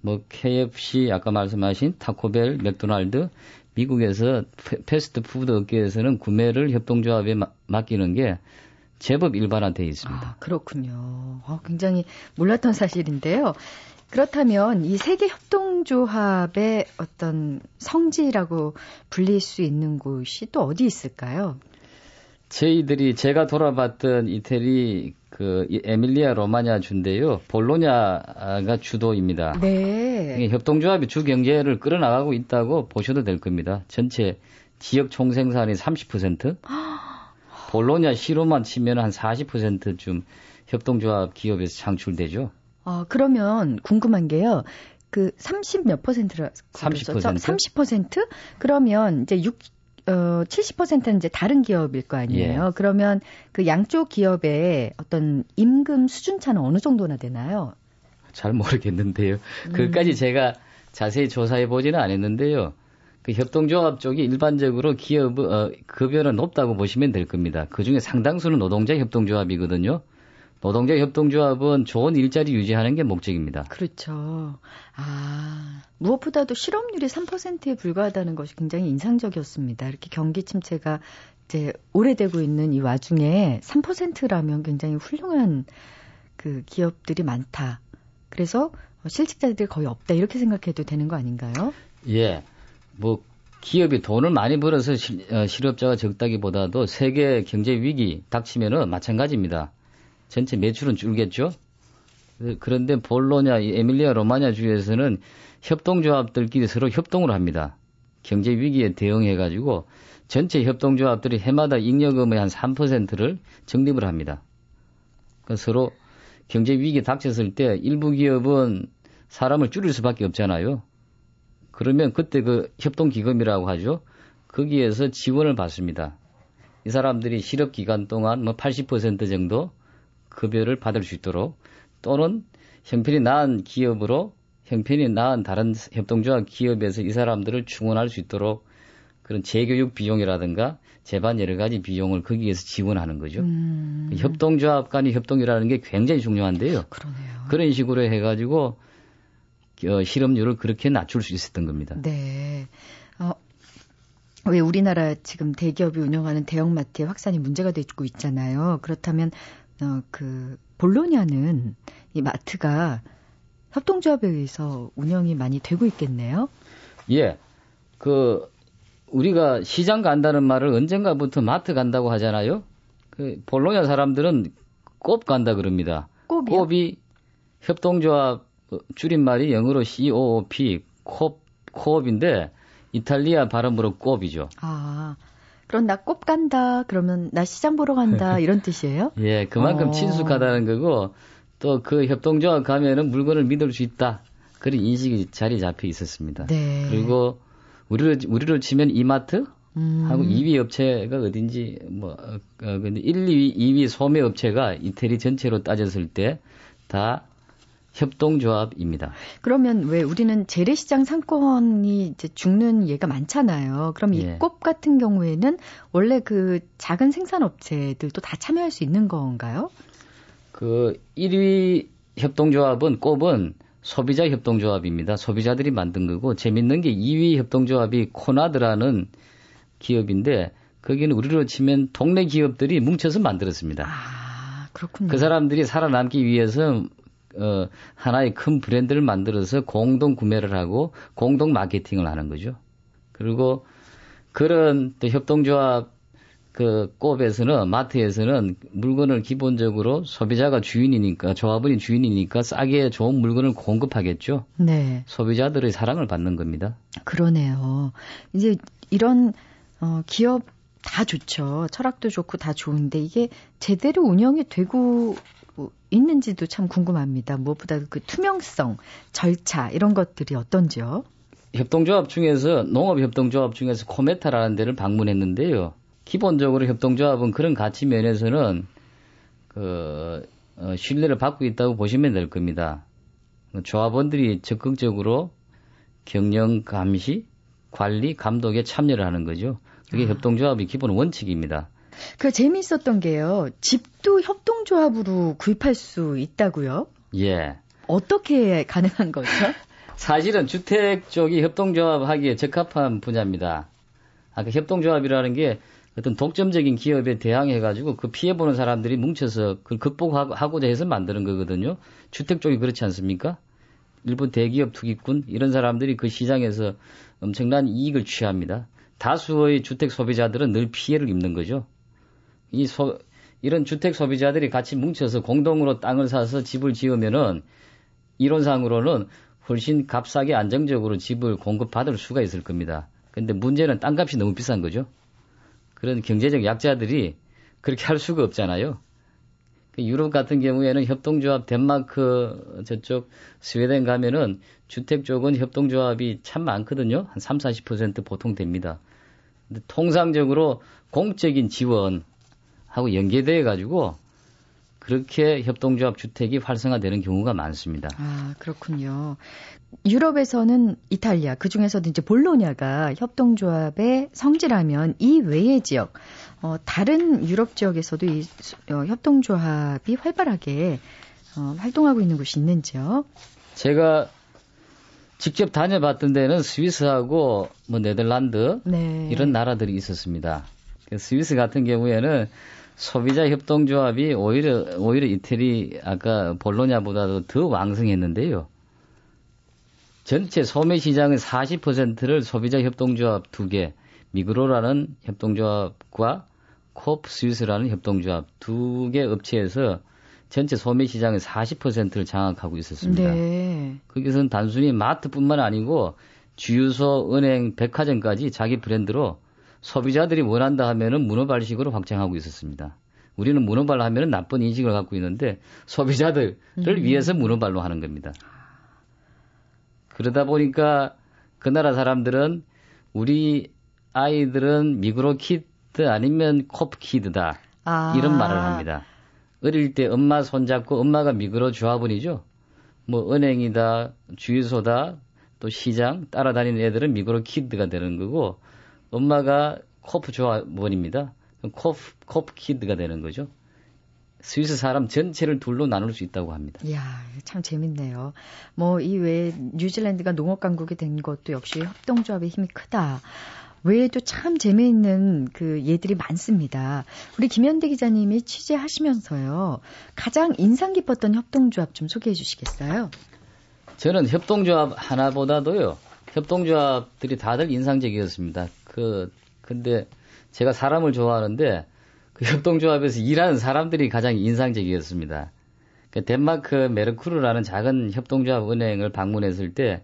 뭐 KFC 아까 말씀하신 타코벨, 맥도날드 미국에서 패스트푸드 업계에서는 구매를 협동조합에 마, 맡기는 게 제법 일반화되어 있습니다. 아, 그렇군요. 어, 굉장히 몰랐던 사실인데요. 그렇다면 이 세계 협동조합의 어떤 성지라고 불릴 수 있는 곳이 또 어디 있을까요? 저희들이 제가 돌아봤던 이태리 그 에밀리아 로마냐 주인데요. 볼로냐가 주도입니다. 네. 협동조합이 주 경제를 끌어나가고 있다고 보셔도 될 겁니다. 전체 지역 총생산의 30%, 볼로냐 시로만 치면 한 40%쯤 협동조합 기업에서 창출되죠. 어, 그러면 궁금한 게요. 그 30 몇 퍼센트라 30%? 30%? 그러면 이제 6 어, 70%는 이제 다른 기업일 거 아니에요. 예. 그러면 그 양쪽 기업의 어떤 임금 수준 차는 어느 정도나 되나요? 잘 모르겠는데요. 음. 그까지 제가 자세히 조사해 보지는 않았는데요. 그 협동조합 쪽이 일반적으로 기업 어, 급여는 높다고 보시면 될 겁니다. 그 중에 상당수는 노동자 협동조합이거든요. 노동자 협동조합은 좋은 일자리 유지하는 게 목적입니다. 그렇죠. 아, 무엇보다도 실업률이 3%에 불과하다는 것이 굉장히 인상적이었습니다. 이렇게 경기 침체가 이제 오래되고 있는 이 와중에 3%라면 굉장히 훌륭한 그 기업들이 많다. 그래서 실직자들이 거의 없다. 이렇게 생각해도 되는 거 아닌가요? 예. 뭐 기업이 돈을 많이 벌어서 실, 어, 실업자가 적다기보다도 세계 경제 위기 닥치면은 마찬가지입니다. 전체 매출은 줄겠죠. 그런데 볼로냐, 에밀리아 로마냐 주에서는 협동조합들끼리 서로 협동을 합니다. 경제 위기에 대응해 가지고 전체 협동조합들이 해마다 잉여금의 한 3%를 적립을 합니다. 그 서로 경제 위기 닥쳤을 때 일부 기업은 사람을 줄일 수밖에 없잖아요. 그러면 그때 그 협동기금이라고 하죠. 거기에서 지원을 받습니다. 이 사람들이 실업 기간 동안 뭐 80% 정도 급여를 받을 수 있도록 또는 형편이 나은 기업으로 형편이 나은 다른 협동조합 기업에서 이 사람들을 충원할 수 있도록 그런 재교육 비용이라든가 재반 여러 가지 비용을 거기에서 지원하는 거죠. 음. 협동조합 간의 협동이라는 게 굉장히 중요한데요. 그러네요. 그런 식으로 해가지고 어, 실업률을 그렇게 낮출 수 있었던 겁니다. 네. 어, 왜 우리나라 지금 대기업이 운영하는 대형마트의 확산이 문제가 되고 있잖아요. 그렇다면 어, 그 볼로냐는 이 마트가 협동조합에 의해서 운영이 많이 되고 있겠네요. 예. 그 우리가 시장 간다는 말을 언젠가부터 마트 간다고 하잖아요. 그 볼로냐 사람들은 꼽 간다 그럽니다. 꼽이요? 꼽이 협동조합 줄임말이 영어로 COOP 콥 코업인데 이탈리아 발음으로 꼽이죠. 아. 그럼 나 꼽 간다. 그러면 나 시장 보러 간다. 이런 뜻이에요? 예, 그만큼 어. 친숙하다는 거고 또 그 협동조합 가면은 물건을 믿을 수 있다. 그런 인식이 자리 잡혀 있었습니다. 네. 그리고 우리로 우리로 치면 이마트 음. 하고 2위 업체가 어딘지 뭐 어, 근데 1, 2위, 2위 소매 업체가 이태리 전체로 따졌을 때 다 협동조합입니다. 그러면 왜 우리는 재래시장 상권이 이제 죽는 예가 많잖아요. 그럼 이 예. 꼽 같은 경우에는 원래 그 작은 생산업체들도 다 참여할 수 있는 건가요? 그 1위 협동조합은 꼽은 소비자 협동조합입니다. 소비자들이 만든 거고 재밌는 게 2위 협동조합이 코나드라는 기업인데 거기는 우리로 치면 동네 기업들이 뭉쳐서 만들었습니다. 아, 그렇군요. 그 사람들이 살아남기 위해서 어, 하나의 큰 브랜드를 만들어서 공동 구매를 하고 공동 마케팅을 하는 거죠. 그리고 그런 또 협동조합 그 꼽에서는 마트에서는 물건을 기본적으로 소비자가 주인이니까 조합원이 주인이니까 싸게 좋은 물건을 공급하겠죠. 네. 소비자들의 사랑을 받는 겁니다. 그러네요. 이제 이런 어, 기업 다 좋죠. 철학도 좋고 다 좋은데 이게 제대로 운영이 되고 있는지도 참 궁금합니다. 무엇보다 그 투명성, 절차 이런 것들이 어떤지요? 협동조합 중에서 농업협동조합 중에서 코메타라는 데를 방문했는데요. 기본적으로 협동조합은 그런 가치 면에서는 그 어, 신뢰를 받고 있다고 보시면 될 겁니다. 조합원들이 적극적으로 경영 감시, 관리, 감독에 참여를 하는 거죠. 그게 아. 협동조합의 기본 원칙입니다. 그 재미있었던 게요. 집도 협동조합으로 구입할 수 있다고요? 예. 어떻게 가능한 거죠? 사실은 주택 쪽이 협동조합 하기에 적합한 분야입니다. 아까 협동조합이라는 게 어떤 독점적인 기업에 대항해가지고 그 피해보는 사람들이 뭉쳐서 그걸 극복하고자 해서 만드는 거거든요. 주택 쪽이 그렇지 않습니까? 일부 대기업 투기꾼 이런 사람들이 그 시장에서 엄청난 이익을 취합니다. 다수의 주택 소비자들은 늘 피해를 입는 거죠. 이 소, 이런 주택 소비자들이 같이 뭉쳐서 공동으로 땅을 사서 집을 지으면은 이론상으로는 훨씬 값싸게 안정적으로 집을 공급받을 수가 있을 겁니다. 근데 문제는 땅값이 너무 비싼 거죠. 그런 경제적 약자들이 그렇게 할 수가 없잖아요. 그 유럽 같은 경우에는 협동조합 덴마크 저쪽 스웨덴 가면은 주택 쪽은 협동조합이 참 많거든요. 한 3, 40% 보통 됩니다. 근데 통상적으로 공적인 지원 하고 연계돼 가지고 그렇게 협동조합 주택이 활성화되는 경우가 많습니다. 아, 그렇군요. 유럽에서는 이탈리아, 그 중에서도 이제 볼로냐가 협동조합의 성지라면 이 외의 지역, 어, 다른 유럽 지역에서도 이 어, 협동조합이 활발하게 어, 활동하고 있는 곳이 있는지요? 제가 직접 다녀봤던 데는 스위스하고 뭐 네덜란드 네. 이런 나라들이 있었습니다. 그 스위스 같은 경우에는 소비자 협동조합이 오히려 오히려 이태리 아까 볼로냐보다도 더 왕성했는데요. 전체 소매 시장의 40%를 소비자 협동조합 두 개, 미그로라는 협동조합과 코프 스위스라는 협동조합 두 개 업체에서 전체 소매 시장의 40%를 장악하고 있었습니다. 네. 거기서는 단순히 마트뿐만 아니고 주유소, 은행, 백화점까지 자기 브랜드로 소비자들이 원한다 하면은 문어발식으로 확장하고 있었습니다. 우리는 문어발 하면은 나쁜 인식을 갖고 있는데 소비자들을 음. 위해서 문어발로 하는 겁니다. 그러다 보니까 그 나라 사람들은 우리 아이들은 미그로 kid 아니면 코프 kid다. 아. 이런 말을 합니다. 어릴 때 엄마 손잡고 엄마가 미그로 조합원이죠. 뭐 은행이다, 주유소다, 또 시장 따라다니는 애들은 미그로 kid가 되는 거고 엄마가 코프 조합원입니다. 코프 코프 kid가 되는 거죠. 스위스 사람 전체를 둘로 나눌 수 있다고 합니다. 이야, 참 재밌네요. 뭐 이 외에 뉴질랜드가 농업 강국이 된 것도 역시 협동조합의 힘이 크다. 외에도 참 재미있는 그 예들이 많습니다. 우리 김현대 기자님이 취재하시면서요. 가장 인상 깊었던 협동조합 좀 소개해 주시겠어요? 저는 협동조합 하나보다도요. 협동조합들이 다들 인상적이었습니다. 그 근데 제가 사람을 좋아하는데 그 협동조합에서 일하는 사람들이 가장 인상적이었습니다. 그 덴마크 메르쿠르라는 작은 협동조합 은행을 방문했을 때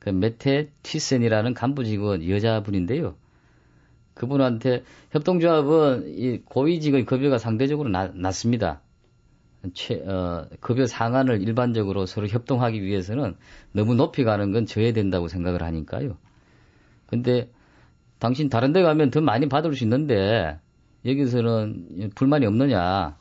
그 메테 티센이라는 간부 직원 여자분인데요. 그분한테 협동조합은 이 고위직의 급여가 상대적으로 나, 낮습니다. 최, 어, 급여 상한을 일반적으로 서로 협동하기 위해서는 너무 높이 가는 건 져야 된다고 생각을 하니까요. 근데 당신 다른 데 가면 더 많이 받을 수 있는데 여기서는 불만이 없느냐.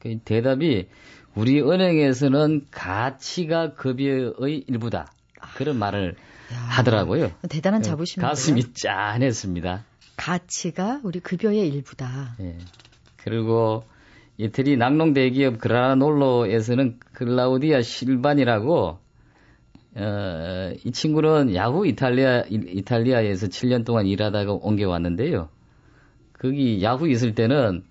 그 대답이 우리 은행에서는 가치가 급여의 일부다. 그런 말을 야, 하더라고요. 대단한 자부심이 가슴이 짠했습니다. 가치가 우리 급여의 일부다. 예. 그리고 이태리 낙농 대기업 그라놀로에서는 클라우디아 실반이라고 어, 이 친구는 야후 이탈리아 이탈리아에서 7년 동안 일하다가 옮겨왔는데요. 거기 야후 있을 때는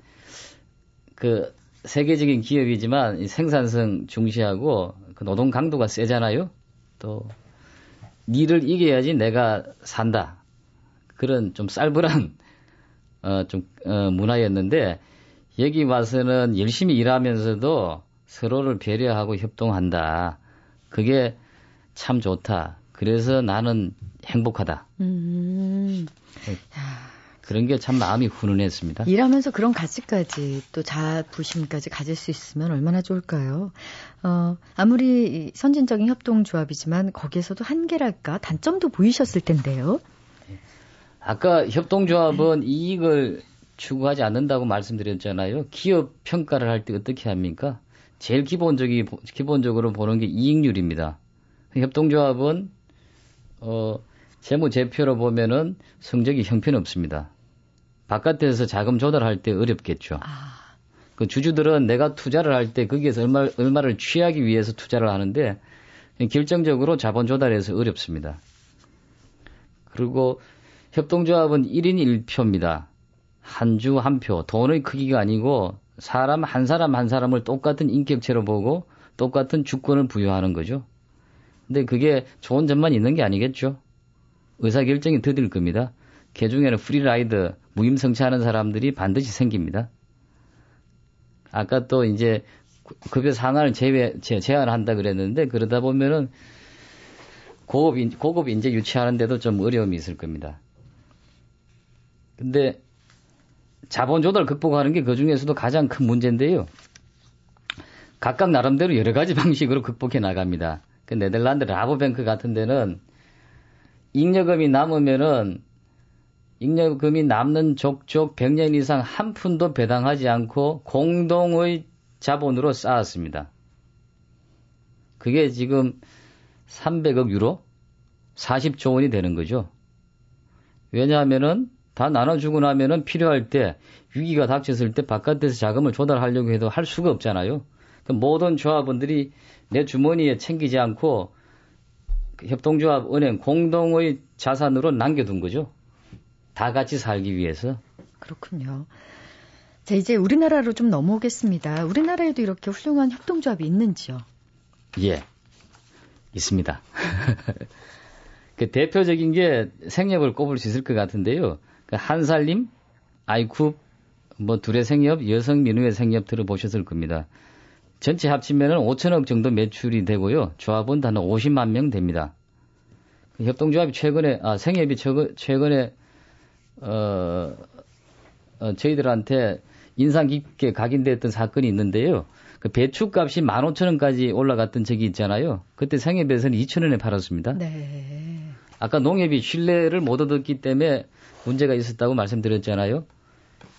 그 세계적인 기업이지만 생산성 중시하고 그 노동 강도가 세잖아요. 또 니를 이겨야지 내가 산다. 그런 좀 쌀벌한 어, 좀 어, 문화였는데 여기 와서는 열심히 일하면서도 서로를 배려하고 협동한다. 그게 참 좋다. 그래서 나는 행복하다. 음. 네. 그런 게 참 마음이 훈훈했습니다. 일하면서 그런 가치까지 또 자부심까지 가질 수 있으면 얼마나 좋을까요? 어, 아무리 선진적인 협동조합이지만 거기에서도 한계랄까 단점도 보이셨을 텐데요. 아까 협동조합은 이익을 추구하지 않는다고 말씀드렸잖아요. 기업 평가를 할 때 어떻게 합니까? 제일 기본적이 기본적으로 보는 게 이익률입니다. 협동조합은 어 재무 제표로 보면은 성적이 형편없습니다. 바깥에서 자금 조달할 때 어렵겠죠. 아. 그 주주들은 내가 투자를 할 때 거기에서 얼마, 얼마를 취하기 위해서 투자를 하는데 결정적으로 자본 조달에서 어렵습니다. 그리고 협동조합은 1인 1표입니다. 한 주 한 표. 돈의 크기가 아니고 사람 한 사람 한 사람을 똑같은 인격체로 보고 똑같은 주권을 부여하는 거죠. 근데 그게 좋은 점만 있는 게 아니겠죠. 의사결정이 더딜 겁니다. 개 중에는 free ride, 무임승차하는 사람들이 반드시 생깁니다. 아까 또 이제 급여 상한을 제외, 제한한다 그랬는데 그러다 보면은 고급, 고급 인재 유치하는데도 좀 어려움이 있을 겁니다. 근데 자본 조달 극복하는 게 그 중에서도 가장 큰 문제인데요. 각각 나름대로 여러 가지 방식으로 극복해 나갑니다. 그 네덜란드 라보뱅크 같은 데는 잉여금이 남으면은 잉여금이 남는 족족 100년 이상 한 푼도 배당하지 않고 공동의 자본으로 쌓았습니다. 그게 지금 300억 유로? 40조 원이 되는 거죠. 왜냐하면은 다 나눠주고 나면은 필요할 때 위기가 닥쳤을 때 바깥에서 자금을 조달하려고 해도 할 수가 없잖아요. 그 모든 조합원들이 내 주머니에 챙기지 않고 그 협동조합 은행 공동의 자산으로 남겨둔 거죠. 다 같이 살기 위해서. 그렇군요. 자, 이제 우리나라로 좀 넘어오겠습니다. 우리나라에도 이렇게 훌륭한 협동조합이 있는지요? 예. 있습니다. 그 대표적인 게 생협을 꼽을 수 있을 것 같은데요. 그 한살림, 아이쿱, 뭐 둘의 생협, 여성 민우의 생협 들어보셨을 겁니다. 전체 합치면은 5천억 정도 매출이 되고요. 조합은 단 50만 명 됩니다. 그 협동조합이 최근에 아 생협이 최근, 최근에 어, 어 저희들한테 인상 깊게 각인됐던 사건이 있는데요. 그 배추값이 15,000원까지 올라갔던 적이 있잖아요. 그때 생협에서는 2,000원에 팔았습니다. 네. 아까 농협이 신뢰를 못 얻었기 때문에 문제가 있었다고 말씀드렸잖아요.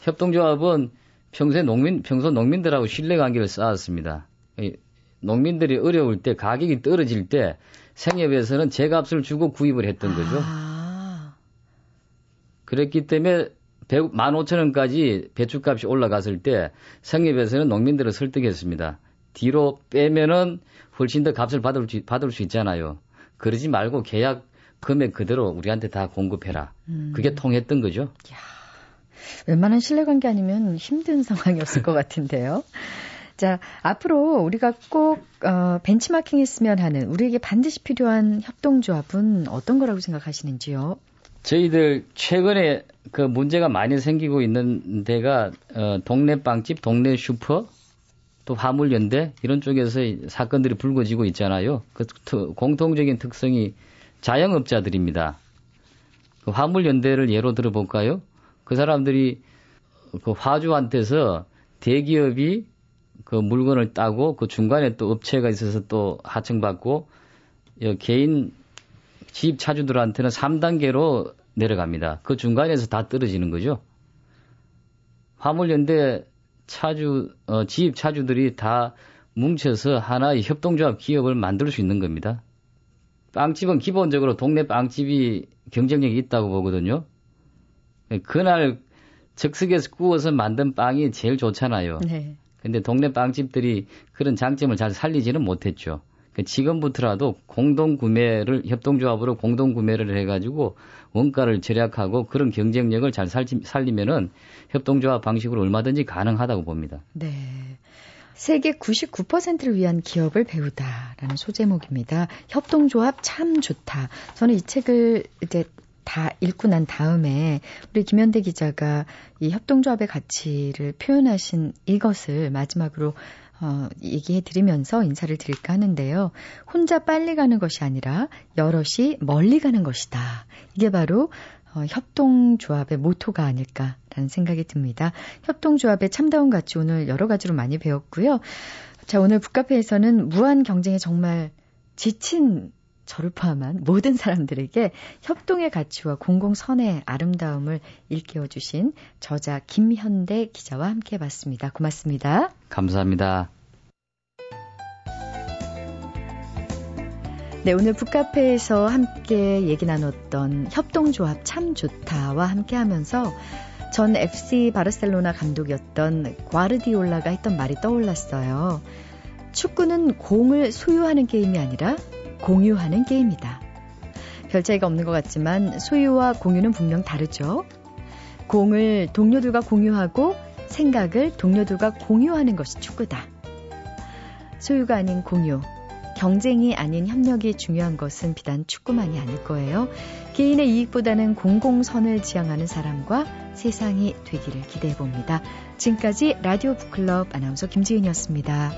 협동조합은 평소에 농민, 평소 농민들하고 신뢰 관계를 쌓았습니다. 농민들이 어려울 때 가격이 떨어질 때 생협에서는 제 값을 주고 구입을 했던 거죠. 아. 그랬기 때문에 15,000원까지 배추값이 올라갔을 때 생협에서는 농민들을 설득했습니다. 뒤로 빼면은 훨씬 더 값을 받을 수, 받을 수 있잖아요. 그러지 말고 계약 금액 그대로 우리한테 다 공급해라. 음. 그게 통했던 거죠. 야, 웬만한 신뢰관계 아니면 힘든 상황이었을 것 같은데요. 자, 앞으로 우리가 꼭 어, 벤치마킹 했으면 하는 우리에게 반드시 필요한 협동조합은 어떤 거라고 생각하시는지요? 저희들 최근에 그 문제가 많이 생기고 있는 데가 어, 동네 빵집, 동네 슈퍼, 또 화물연대 이런 쪽에서 사건들이 불거지고 있잖아요. 그 트, 공통적인 특성이 자영업자들입니다. 그 화물연대를 예로 들어볼까요? 그 사람들이 그 화주한테서 대기업이 그 물건을 따고 그 중간에 또 업체가 있어서 또 하청받고 개인 집 차주들한테는 3단계로 내려갑니다. 그 중간에서 다 떨어지는 거죠. 화물연대 차주, 어, 지입 차주들이 다 뭉쳐서 하나의 협동조합 기업을 만들 수 있는 겁니다. 빵집은 기본적으로 동네 빵집이 경쟁력이 있다고 보거든요. 그날 즉석에서 구워서 만든 빵이 제일 좋잖아요. 네. 근데 동네 빵집들이 그런 장점을 잘 살리지는 못했죠. 그 지금부터라도 공동 구매를 협동조합으로 공동 구매를 해가지고 원가를 절약하고 그런 경쟁력을 잘 살리면은 협동조합 방식으로 얼마든지 가능하다고 봅니다. 네. 세계 99%를 위한 기업을 배우다라는 소제목입니다. 협동조합 참 좋다. 저는 이 책을 이제 다 읽고 난 다음에 우리 김현대 기자가 이 협동조합의 가치를 표현하신 이것을 마지막으로 어, 얘기해 드리면서 인사를 드릴까 하는데요. 혼자 빨리 가는 것이 아니라 여럿이 멀리 가는 것이다. 이게 바로 어, 협동조합의 모토가 아닐까라는 생각이 듭니다. 협동조합의 참다운 가치 오늘 여러 가지로 많이 배웠고요. 자, 오늘 북카페에서는 무한 경쟁에 정말 지친 저를 포함한 모든 사람들에게 협동의 가치와 공공선의 아름다움을 일깨워 주신 저자 김현대 기자와 함께 봤습니다. 고맙습니다. 감사합니다. 네, 오늘 북카페에서 함께 얘기 나눴던 협동조합 참 좋다와 함께 하면서 전 FC 바르셀로나 감독이었던 과르디올라가 했던 말이 떠올랐어요. 축구는 공을 소유하는 게임이 아니라 공유하는 게임이다. 별 차이가 없는 것 같지만 소유와 공유는 분명 다르죠. 공을 동료들과 공유하고 생각을 동료들과 공유하는 것이 축구다. 소유가 아닌 공유, 경쟁이 아닌 협력이 중요한 것은 비단 축구만이 아닐 거예요. 개인의 이익보다는 공공선을 지향하는 사람과 세상이 되기를 기대해 봅니다. 지금까지 라디오 북클럽 아나운서 김지은이었습니다.